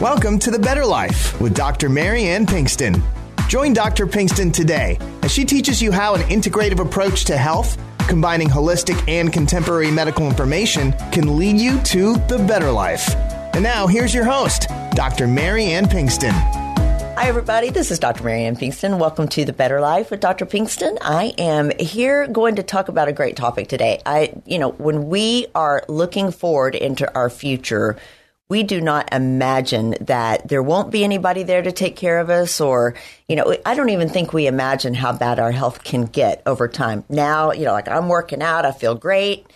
Welcome to The Better Life with Dr. Marianne Pinkston. Join Dr. Pinkston today as she teaches you how an integrative approach to health, combining holistic and contemporary medical information, can lead you to the better life. And now, here's your host, Dr. Marianne Pinkston. Hi, everybody. This is Dr. Marianne Pinkston. Welcome to the Better Life with Dr. Pinkston. I am here going to talk about a great topic today. I, you know, when we are looking forward into our future, we do not imagine that there won't be anybody there to take care of us or you know i don't even think we imagine how bad our health can get over time. Now you know like i'm working out i feel great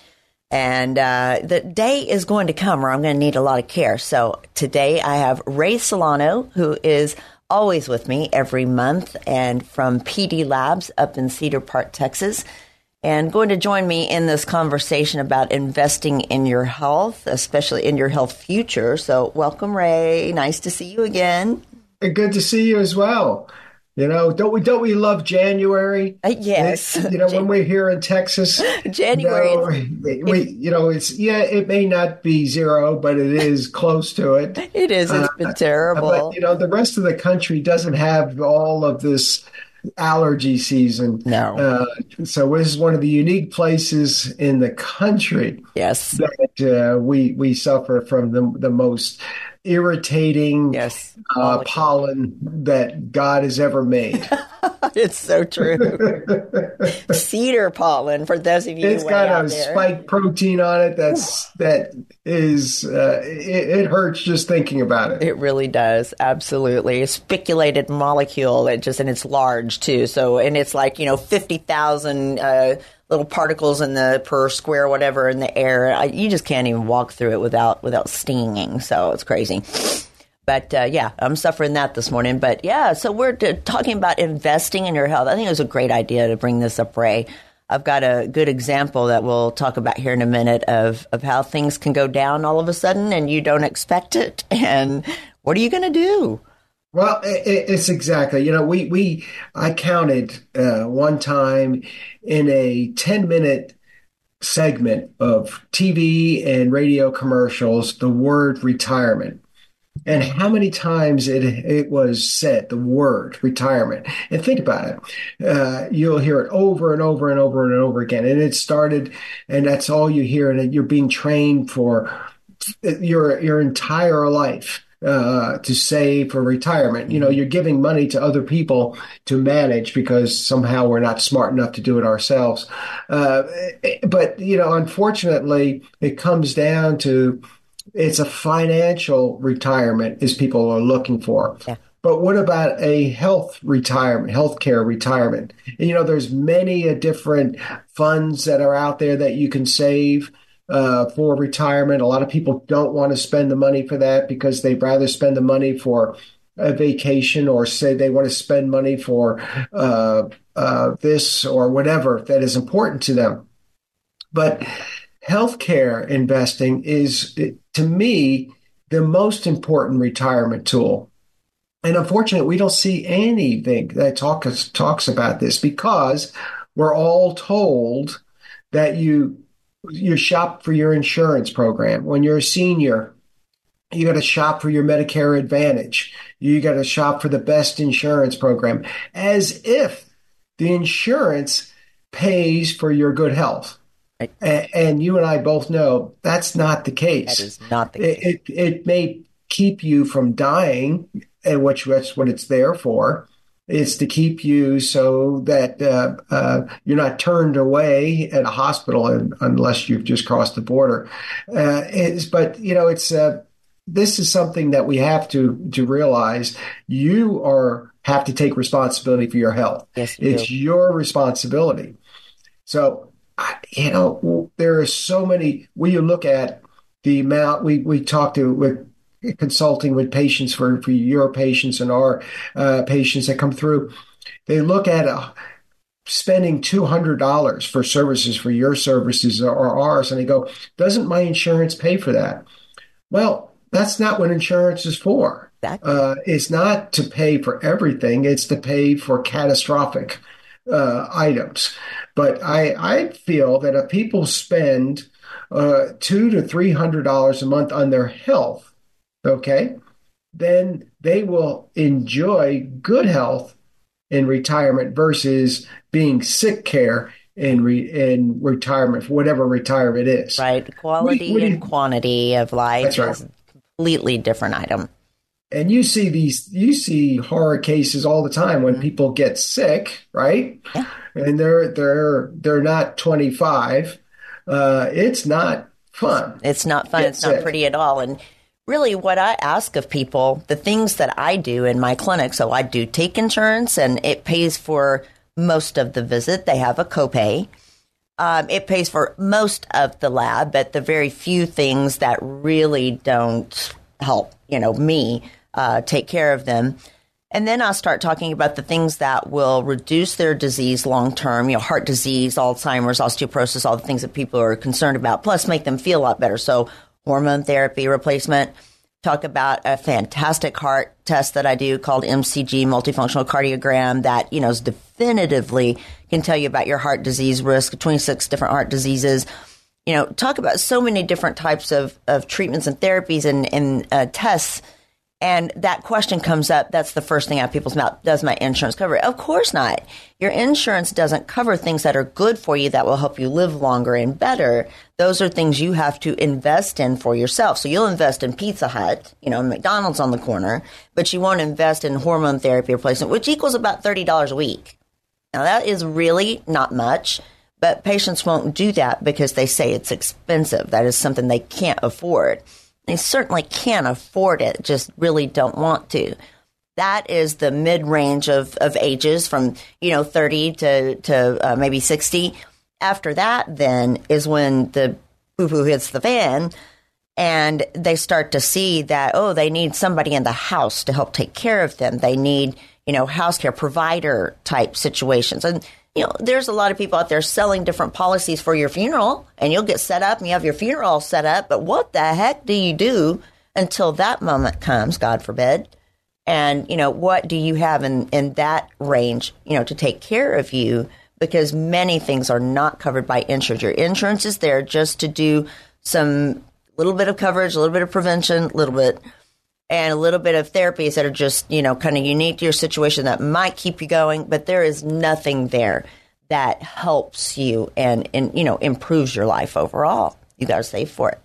and uh, the day is going to come where i'm going to need a lot of care. So today i have ray solano who is always with me every month and from pd labs up in cedar park texas and going to join me in this conversation about investing in your health, especially in your health future. So, welcome, Ray. Nice to see you again. Good to see you as well. You know, don't we don't we love January? Uh, yes. you know, when we're here in Texas, January. You know, we, you know, it's yeah, it may not be zero, but it is close to it. It is. It's been uh, terrible. But you know, the rest of the country doesn't have all of this allergy season. No. Uh, so this is one of the unique places in the country. Yes. That uh, we we suffer from the the most irritating yes. uh, pollen that God has ever made. it's so true. Cedar pollen, for those of you. It's got a spike protein on it. That's that is uh, it, it, hurts just thinking about it. It really does. Absolutely, a spiculated molecule. It just and it's large too. So and it's like you know fifty thousand. Uh, little particles in the per square whatever in the air. I, you just can't even walk through it without without stinging. So it's crazy. But uh, yeah, I'm suffering that this morning. But yeah, so we're t- talking about investing in your health. I think it was a great idea to bring this up, Ray. I've got a good example that we'll talk about here in a minute of, of how things can go down all of a sudden and you don't expect it. And what are you going to do? Well, it's exactly. You know, we we I counted uh, one time in a ten minute segment of TV and radio commercials the word retirement. And how many times it it was said the word retirement? And think about it. Uh, you'll hear it over and over and over and over again. And it started and that's all you hear and you're being trained for your your entire life uh, to save for retirement. You know, you're giving money to other people to manage because somehow we're not smart enough to do it ourselves. Uh, but, you know, unfortunately, it comes down to it's a financial retirement is people are looking for. Yeah. But what about a health retirement, healthcare retirement? And, you know, there's many a different funds that are out there that you can save uh, for retirement. A lot of people don't want to spend the money for that because they'd rather spend the money for a vacation or say they want to spend money for uh, uh, this or whatever that is important to them. But healthcare investing is, to me, the most important retirement tool. And unfortunately, we don't see anything that talk, talks about this because we're all told that you you shop for your insurance program. When you're a senior, you got to shop for your Medicare Advantage. You got to shop for the best insurance program as if the insurance pays for your good health. And, and, you and I both know that's not the case. That is not the case. It, it, it may keep you from dying, and which that's what it's there for. It's to keep you so that uh, uh, you're not turned away at a hospital unless you've just crossed the border. Uh, but you know, it's uh, this is something that we have to to realize. You are have to take responsibility for your health. Yes, you it's do. your responsibility. So you know, there are so many. When you look at the amount we we talked to with consulting with patients for for your patients and our uh, patients that come through, they look at uh, spending two hundred dollars for services for your services or ours, and they go, "Doesn't my insurance pay for that?" Well, that's not what insurance is for. Uh, it's not to pay for everything; it's to pay for catastrophic uh, items. But I, I feel that if people spend uh, two to three hundred dollars a month on their health, okay, then they will enjoy good health in retirement versus being sick care in re, in retirement, whatever retirement is. Right, The quality what, what and quantity of life right. is a completely different item. And you see these you see horror cases all the time when mm-hmm. people get sick right? Yeah. and they're they're they're not 25 uh, it's not fun. It's not fun. It's, it's not pretty at all. And really what i ask of people the things that i do in my clinic so i do take insurance and it pays for most of the visit they have a copay um, it pays for most of the lab but the very few things that really don't help you know me uh, take care of them. And then I'll start talking about the things that will reduce their disease long term, you know, heart disease, Alzheimer's, osteoporosis, all the things that people are concerned about, plus make them feel a lot better. So hormone therapy replacement. Talk about a fantastic heart test that I do called MCG, multifunctional cardiogram, that, you know, is definitively can tell you about your heart disease risk, 26 different heart diseases. You know, talk about so many different types of, of treatments and therapies and, and uh, tests and that question comes up. That's the first thing out of people's mouth. Does my insurance cover it? Of course not. Your insurance doesn't cover things that are good for you that will help you live longer and better. Those are things you have to invest in for yourself. So you'll invest in Pizza Hut, you know, McDonald's on the corner, but you won't invest in hormone therapy replacement, which equals about $30 a week. Now that is really not much, but patients won't do that because they say it's expensive. That is something they can't afford. They certainly can't afford it, just really don't want to. That is the mid range of, of ages from, you know, 30 to, to uh, maybe 60. After that, then is when the poo poo hits the fan and they start to see that, oh, they need somebody in the house to help take care of them. They need, you know, house care provider type situations. And you know, there's a lot of people out there selling different policies for your funeral, and you'll get set up and you have your funeral set up. But what the heck do you do until that moment comes, God forbid? And, you know, what do you have in, in that range, you know, to take care of you? Because many things are not covered by insurance. Your insurance is there just to do some little bit of coverage, a little bit of prevention, a little bit and a little bit of therapies that are just, you know, kind of unique to your situation that might keep you going, but there is nothing there that helps you and, and you know, improves your life overall. You got to save for it.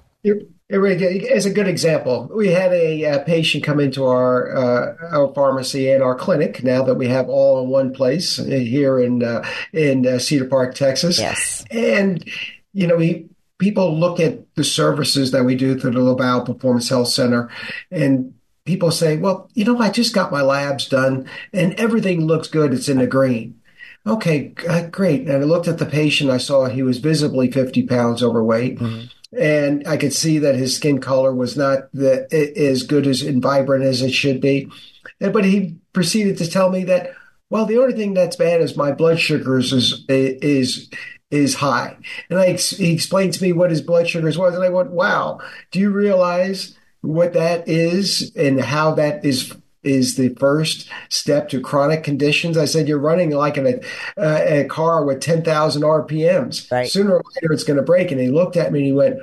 As a good example, we had a, a patient come into our uh, our pharmacy and our clinic. Now that we have all in one place here in uh, in uh, Cedar Park, Texas, yes, and you know we people look at the services that we do through the LaValle Performance Health Center, and people say, well, you know, I just got my labs done and everything looks good. It's in the green. Okay, uh, great. And I looked at the patient. I saw he was visibly 50 pounds overweight. Mm-hmm. And I could see that his skin color was not the, as good as and vibrant as it should be. But he proceeded to tell me that, well, the only thing that's bad is my blood sugars is, is, is high. And I, he explained to me what his blood sugars was. And I went, wow, do you realize what that is and how that is is the first step to chronic conditions. I said you're running like in a, uh, a car with 10,000 RPMs. Right. Sooner or later it's going to break. And he looked at me and he went,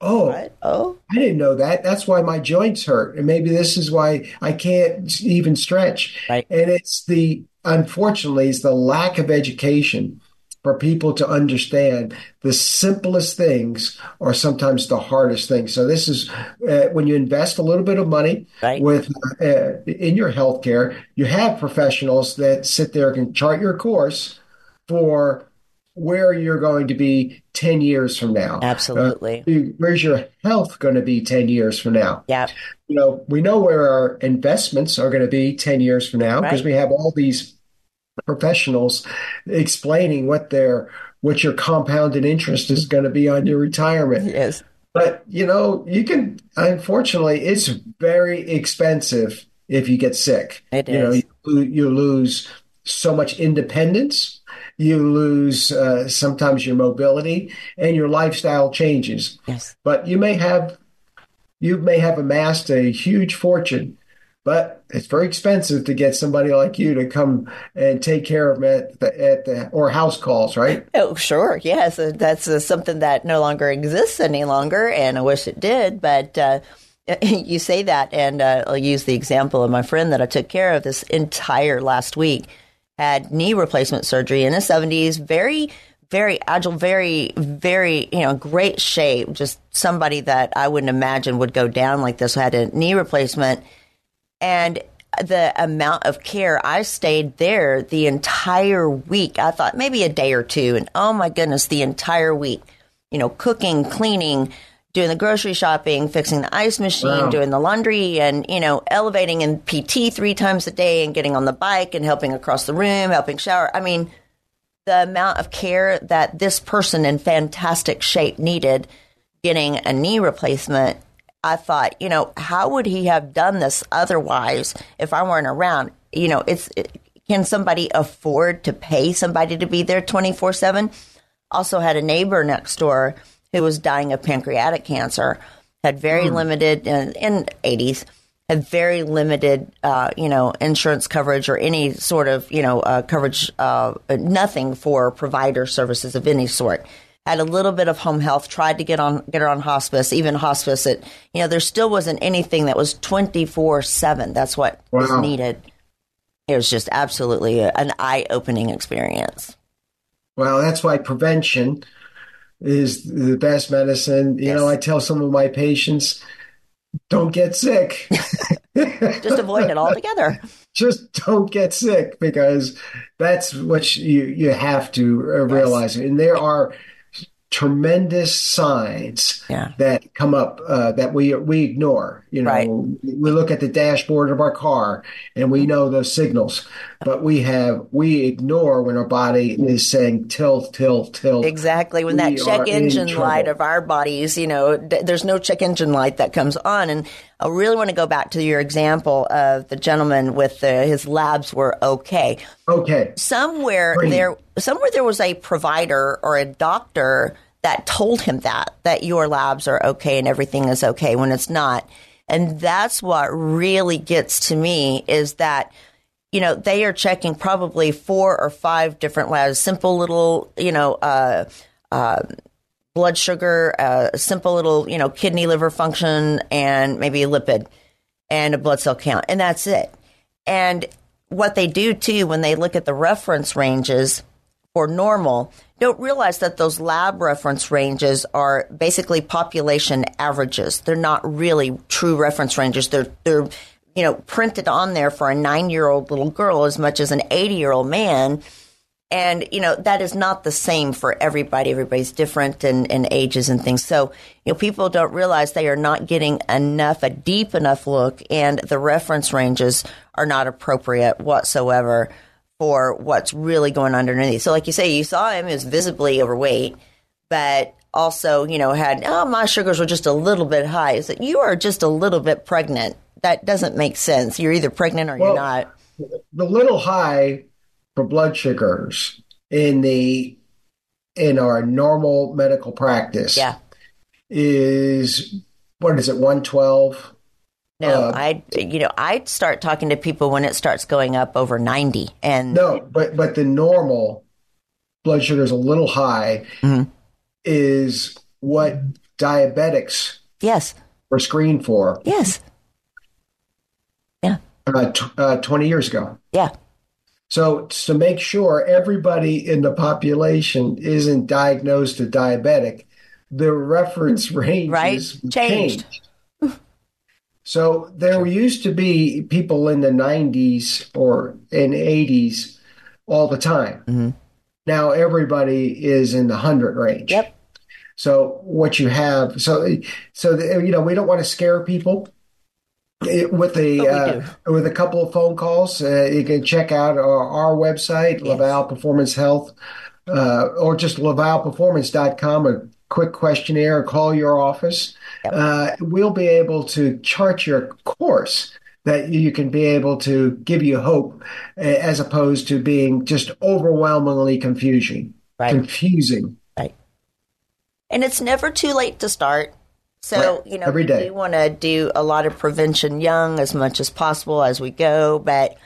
"Oh, what? oh, I didn't know that. That's why my joints hurt, and maybe this is why I can't even stretch." Right. And it's the unfortunately it's the lack of education for people to understand the simplest things are sometimes the hardest things. So this is uh, when you invest a little bit of money right. with uh, in your healthcare, you have professionals that sit there and chart your course for where you're going to be 10 years from now. Absolutely. Uh, where's your health going to be 10 years from now? Yeah. You know, we know where our investments are going to be 10 years from now because right. we have all these professionals explaining what their what your compounded interest is going to be on your retirement. Yes. But you know, you can. Unfortunately, it's very expensive if you get sick. It you is. know, you, you lose so much independence. You lose uh, sometimes your mobility, and your lifestyle changes. Yes. But you may have you may have amassed a huge fortune, but it's very expensive to get somebody like you to come and take care of them at the, at the or house calls, right? Oh, sure. Yes. Uh, That's uh, something that no longer exists any longer, and I wish it did. But uh, you say that, and uh, I'll use the example of my friend that I took care of this entire last week. Had knee replacement surgery in his 70s, very, very agile, very, very, you know, great shape. Just somebody that I wouldn't imagine would go down like this. Had a knee replacement and the amount of care I stayed there the entire week. I thought maybe a day or two, and oh my goodness, the entire week. You know, cooking, cleaning, doing the grocery shopping, fixing the ice machine, Wow. doing the laundry, and you know, elevating in PT three times a day, and getting on the bike and helping across the room, helping shower. I mean, the amount of care that this person in fantastic shape needed getting a knee replacement, I thought, you know, how would he have done this otherwise if I weren't around? You know, it's it, can somebody afford to pay somebody to be there 24 7? Also, had a neighbor next door who was dying of pancreatic cancer, had very limited in, in 80s, had very limited, uh, you know, insurance coverage or any sort of, you know, uh, coverage, uh, nothing for provider services of any sort. Had a little bit of home health, tried to get on, get her on hospice, even hospice. It, you know, there still wasn't anything that was 24 7. That's what was needed. It was just absolutely a, an eye opening experience. Well, that's why prevention is the best medicine. You Yes. know, I tell some of my patients, don't get sick. Just avoid it altogether. Just don't get sick because that's what you you have to uh, realize. And there are tremendous signs Yeah. that come up uh, that we we ignore. You know, Right. we look at the dashboard of our car and we know those signals, but we have we ignore when our body is saying tilt, tilt, tilt. Exactly. When that check engine light of our bodies, you know, th- there's no check engine light that comes on. And I really want to go back to your example of the gentleman with the, his labs were okay. Okay. Somewhere there, somewhere there was a provider or a doctor that told him that, that your labs are okay and everything is okay when it's not. And that's what really gets to me is that you know, they are checking probably four or five different labs, simple little, you know, uh, uh, blood sugar, uh, simple little, you know, kidney liver function, and maybe a lipid and a blood cell count. And that's it. And what they do too, when they look at the reference ranges for normal, don't realize that those lab reference ranges are basically population averages. They're not really true reference ranges. They're, they're, you know, printed on there for a nine year old little girl as much as an 80 year old man. And, you know, that is not the same for everybody. Everybody's different in, in ages and things. So, you know, people don't realize they are not getting enough, a deep enough look, and the reference ranges are not appropriate whatsoever for what's really going on underneath. So, like you say, you saw him, he visibly overweight, but also, you know, had, oh, my sugars were just a little bit high. Is that you are just a little bit pregnant. That doesn't make sense. You're either pregnant or Well, you're not. the little high for blood sugars in the in our normal medical practice Yeah. is what is it 112 No, Uh, I you know I'd start talking to people when it starts going up over ninety, and no but but the normal blood sugar is a little high Mm-hmm. Is what diabetics yes, were screened for yes, yeah, uh, t- uh, 20 years ago yeah, so to make sure everybody in the population isn't diagnosed a diabetic, the reference range Right. Changed. changed. So there used to be people in the 90s or in 80s all the time. Mm-hmm. Now everybody is in the 100 range. yep, So what you have, so so the, you know, we don't want to scare people. It- with a uh, with a couple of phone calls, uh, you can check out our, our website, LaValle Performance Health. uh, or just lavalleperformance.com, a quick questionnaire, or call your office. Yep. Uh, we'll be able to chart your course that you can be able to give you hope as opposed to being just overwhelmingly confusing. Right. Confusing. And it's never too late to start. So, right. you know, Every day. we want to do a lot of prevention young as much as possible as we go, but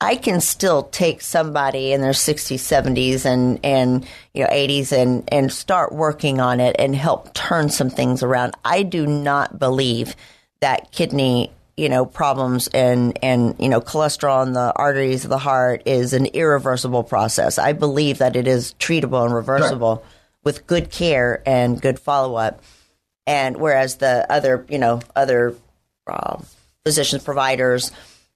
I can still take somebody in their 60s, 70s and and you know 80s and and start working on it and help turn some things around. I do not believe that kidney you know problems and and you know cholesterol in the arteries of the heart is an irreversible process. I believe that it is treatable and reversible right. With good care and good follow up. And whereas the other you know other uh, physicians providers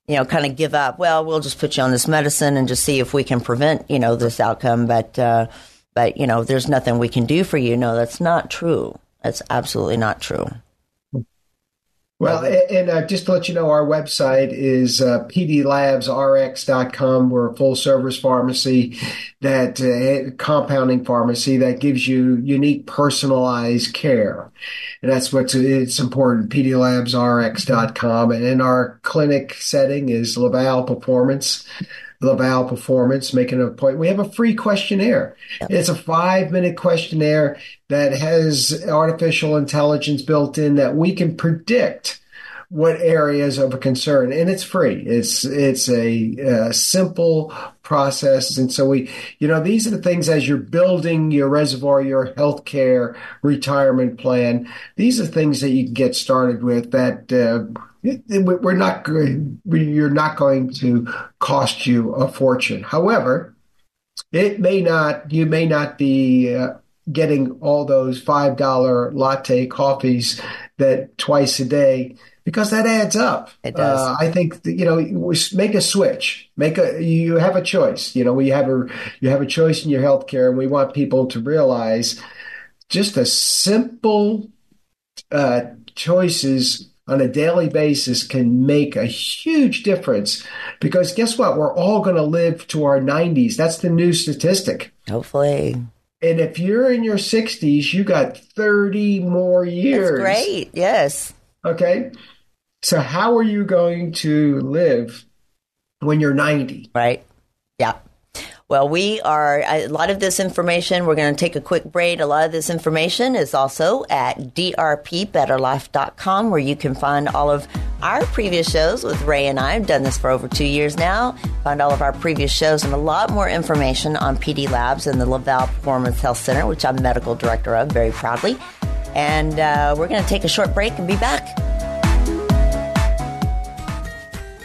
you know kind of give up. Well, we'll just put you on this medicine and just see if we can prevent you know this outcome. But uh, but you know there's nothing we can do for you. No, that's not true. That's absolutely not true. Well, and uh, just to let you know, our website is uh, pdlabsrx.com. We're a full service pharmacy that uh, compounding pharmacy that gives you unique personalized care. And that's what's it's important, pdlabsrx.com. And in our clinic setting is LaValle Performance. LaValle Performance, making an appointment. We have a free questionnaire. Yep. It's a five minute questionnaire that has artificial intelligence built in that we can predict what areas of a concern and it's free it's it's a, a, simple process and so we you know these are the things as you're building your reservoir your healthcare retirement plan these are things that you can get started with that uh, we're not going, you're not going to cost you a fortune. However, it may not you may not be uh, getting all those five dollar latte coffees that twice a day because that adds up. It does. Uh, I think you know make a switch. Make a you have a choice. You know we have a you have a choice in your healthcare, and we want people to realize just a simple uh, choices on a daily basis can make a huge difference because guess what? We're all going to live to our 90s. That's the new statistic. Hopefully. And if you're in your 60s, you got 30 more years. That's great. Yes. Okay. So, how are you going to live when you're 90? Right. Yeah. Well, we are a lot of this information. We're going to take a quick break. A lot of this information is also at drpbetterlife.com, where you can find all of our previous shows with Ray and I. I've done this for over two years now. Find all of our previous shows and a lot more information on PD Labs and the LaValle Performance Health Center, which I'm medical director of very proudly. And uh, we're going to take a short break and be back.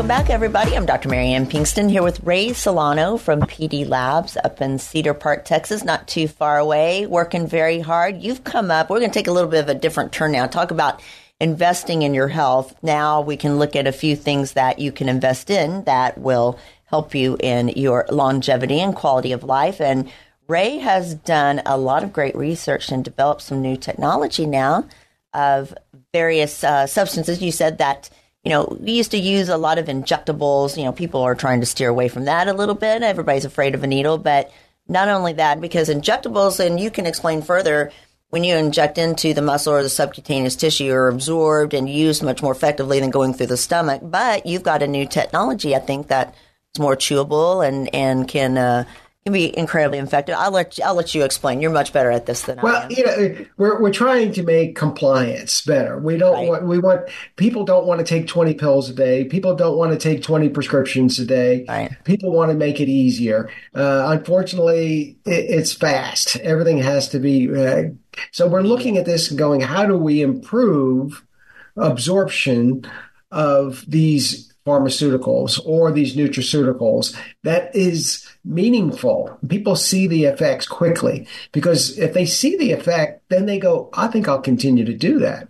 Welcome back, everybody. I'm Dr. Marianne Pinkston here with Ray Solano from PD Labs up in Cedar Park, Texas, not too far away, working very hard. You've come up, we're going to take a little bit of a different turn now, talk about investing in your health. Now we can look at a few things that you can invest in that will help you in your longevity and quality of life. And Ray has done a lot of great research and developed some new technology now of various uh, substances. You said that you know, we used to use a lot of injectables. You know, people are trying to steer away from that a little bit. Everybody's afraid of a needle, but not only that, because injectables, and you can explain further, when you inject into the muscle or the subcutaneous tissue are absorbed and used much more effectively than going through the stomach. But you've got a new technology, I think, that's more chewable and, and can, uh, can be incredibly effective. I'll let you, I'll let you explain. You're much better at this than well, I am. you know, we're we're trying to make compliance better. We don't Right. want we want people don't want to take 20 pills a day. People don't want to take 20 prescriptions a day. Right. People want to make it easier. Uh, unfortunately, it, it's fast. Everything has to be. Uh, so we're looking at this and going, how do we improve absorption of these pharmaceuticals or these nutraceuticals that is meaningful. People see the effects quickly because if they see the effect, then they go, I think I'll continue to do that.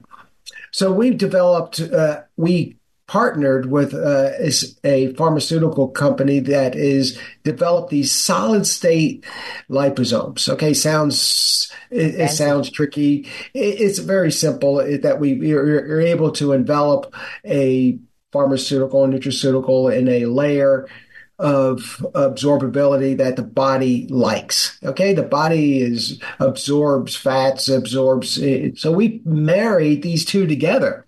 So we've developed, uh, we partnered with uh, a pharmaceutical company that is developed these solid state liposomes. Okay, sounds it, it sounds tricky. It, it's very simple that we you're, you're able to envelop a pharmaceutical and nutraceutical in a layer of absorbability that the body likes. Okay, the body is absorbs fats, absorbs. So we married these two together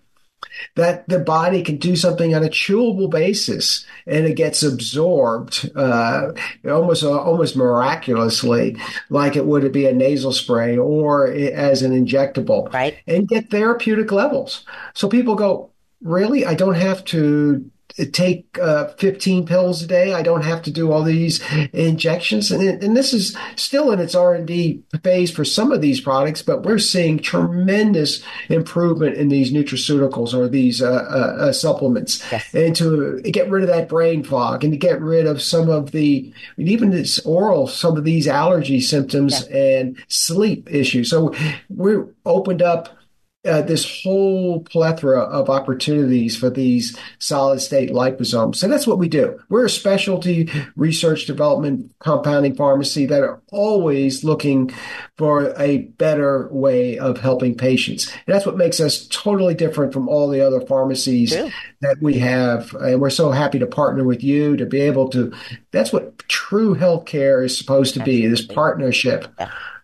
that the body can do something on a chewable basis and it gets absorbed uh, almost almost miraculously like it would be a nasal spray or as an injectable Right. and get therapeutic levels so people go really i don't have to take uh, 15 pills a day. I don't have to do all these injections. And, and this is still in its r&d phase for some of these products but we're seeing tremendous improvement in these nutraceuticals or these uh, uh, uh, supplements. And to get rid of that brain fog and to get rid of some of the even this oral some of these allergy symptoms and sleep issues. So we're opened up uh, this whole plethora of opportunities for these solid state liposomes. So that's what we do. We're a specialty research development compounding pharmacy that are always looking for a better way of helping patients. And that's what makes us totally different from all the other pharmacies True. that we have. And we're so happy to partner with you to be able to, that's what true healthcare is supposed to be, this partnership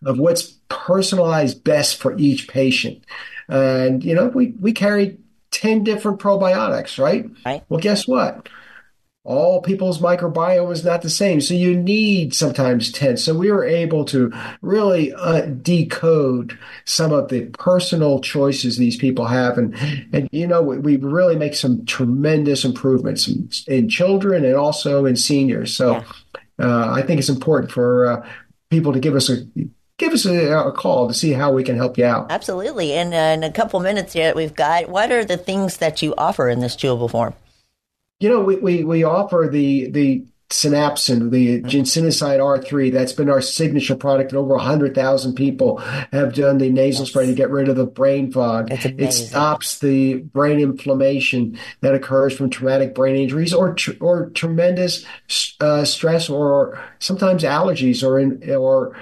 of what's personalized best for each patient. And, you know, we, we carry 10 different probiotics, right? Right. Well, guess what? All people's microbiome is not the same. So you need sometimes 10. So we were able to really uh, decode some of the personal choices these people have. And, and you know, we, we really make some tremendous improvements in, in children and also in seniors. So uh, I think it's important for uh, people to give us a give us a, a call to see how we can help you out. Absolutely. And uh, in a couple minutes yet we've got, what are the things that you offer in this chewable form? You know, we, we, we offer the the Synapsin, the Ginsenoside R3. That's been our signature product, and over 100,000 people have done the nasal spray to get rid of the brain fog. It stops the brain inflammation that occurs from traumatic brain injuries or or tremendous uh, stress or sometimes allergies or in, or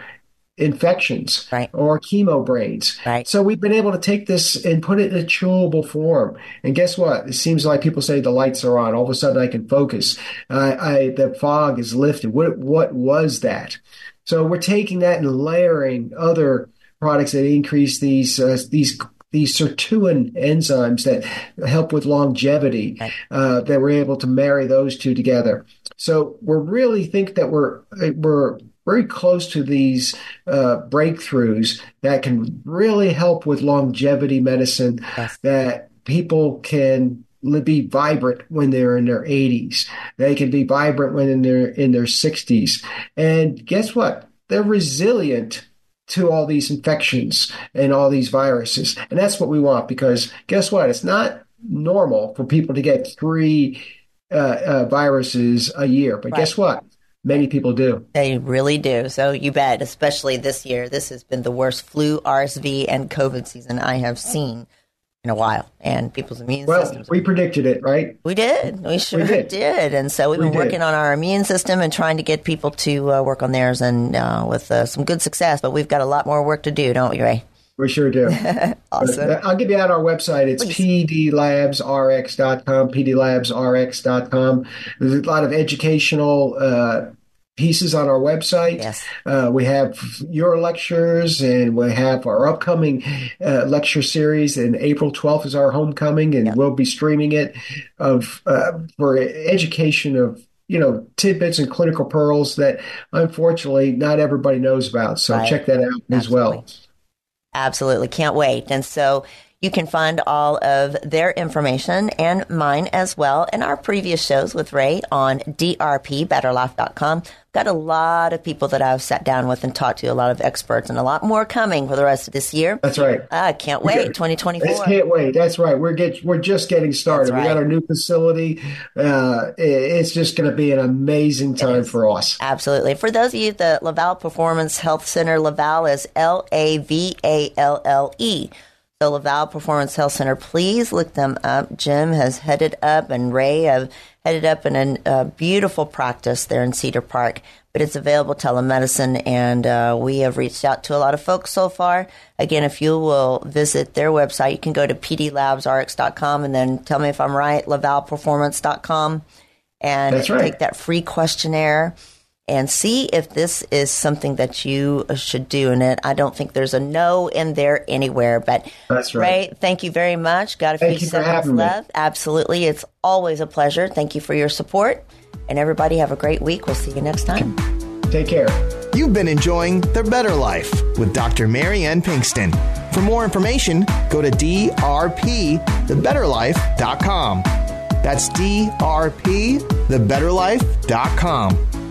infections Right. or chemo brains. Right. So we've been able to take this and put it in a chewable form. And guess what? It seems like people say the lights are on. All of a sudden, I can focus. I, I the fog is lifted. What what was that? So we're taking that and layering other products that increase these uh, these these sirtuin enzymes that help with longevity. Uh, that we're able to marry those two together. So we're really think that we're we're very close to these uh, breakthroughs that can really help with longevity medicine. That people can be vibrant when they're in their 80s. They can be vibrant when they're in their 60s. And guess what? They're resilient to all these infections and all these viruses. And that's what we want because guess what? It's not normal for people to get three uh, uh, viruses a year. But guess what? Many people do. They really do. So you bet, especially this year. This has been the worst flu, RSV, and COVID season I have seen in a while. And people's immune system Well, systems. we predicted it, right? We did. We sure did. did. And so we've We been did. working on our immune system and trying to get people to uh, work on theirs and uh, with uh, some good success. But we've got a lot more work to do, don't we, Ray? We sure do. Awesome. Uh, I'll give you out our website. It's pdlabsrx.com, pdlabsrx.com. There's a lot of educational uh, pieces on our website. Yes. Uh, we have your lectures and we have our upcoming uh, lecture series. And April 12th is our homecoming, and we'll be streaming it of uh, for education of you know tidbits and clinical pearls that unfortunately not everybody knows about. So Right. check that out as well. Absolutely. Can't wait. And so you can find all of their information and mine as well in our previous shows with Ray on drpbetterlife.com. Got a lot of people that I've sat down with and talked to, a lot of experts, and a lot more coming for the rest of this year. That's right. I can't wait. Just 2024. can't wait. That's right. We're get we're just getting started. That's We got our new facility. Uh, it's just going to be an amazing time for us. Absolutely. For those of you, the LaValle Performance Health Center, LaValle is L A V A L L E. So LaValle Performance Health Center, please look them up. Jim has headed up and Ray have headed up in a uh, beautiful practice there in Cedar Park. But it's available telemedicine, and uh, we have reached out to a lot of folks so far. Again, if you will visit their website, you can go to pdlabsrx.com and then tell me if I'm right, lavalleperformance.com, and right. take that free questionnaire and see if this is something that you should do in it. I don't think there's a no in there anywhere, but That's right. Ray, thank you very much. Got a Thank few you seconds having me. left. Absolutely. It's always a pleasure. Thank you for your support. And everybody have a great week. We'll see you next time. Take care. You've been enjoying The Better Life with Dr. Marianne Pinkston. For more information, go to drpthebetterlife.com. That's drpthebetterlife.com.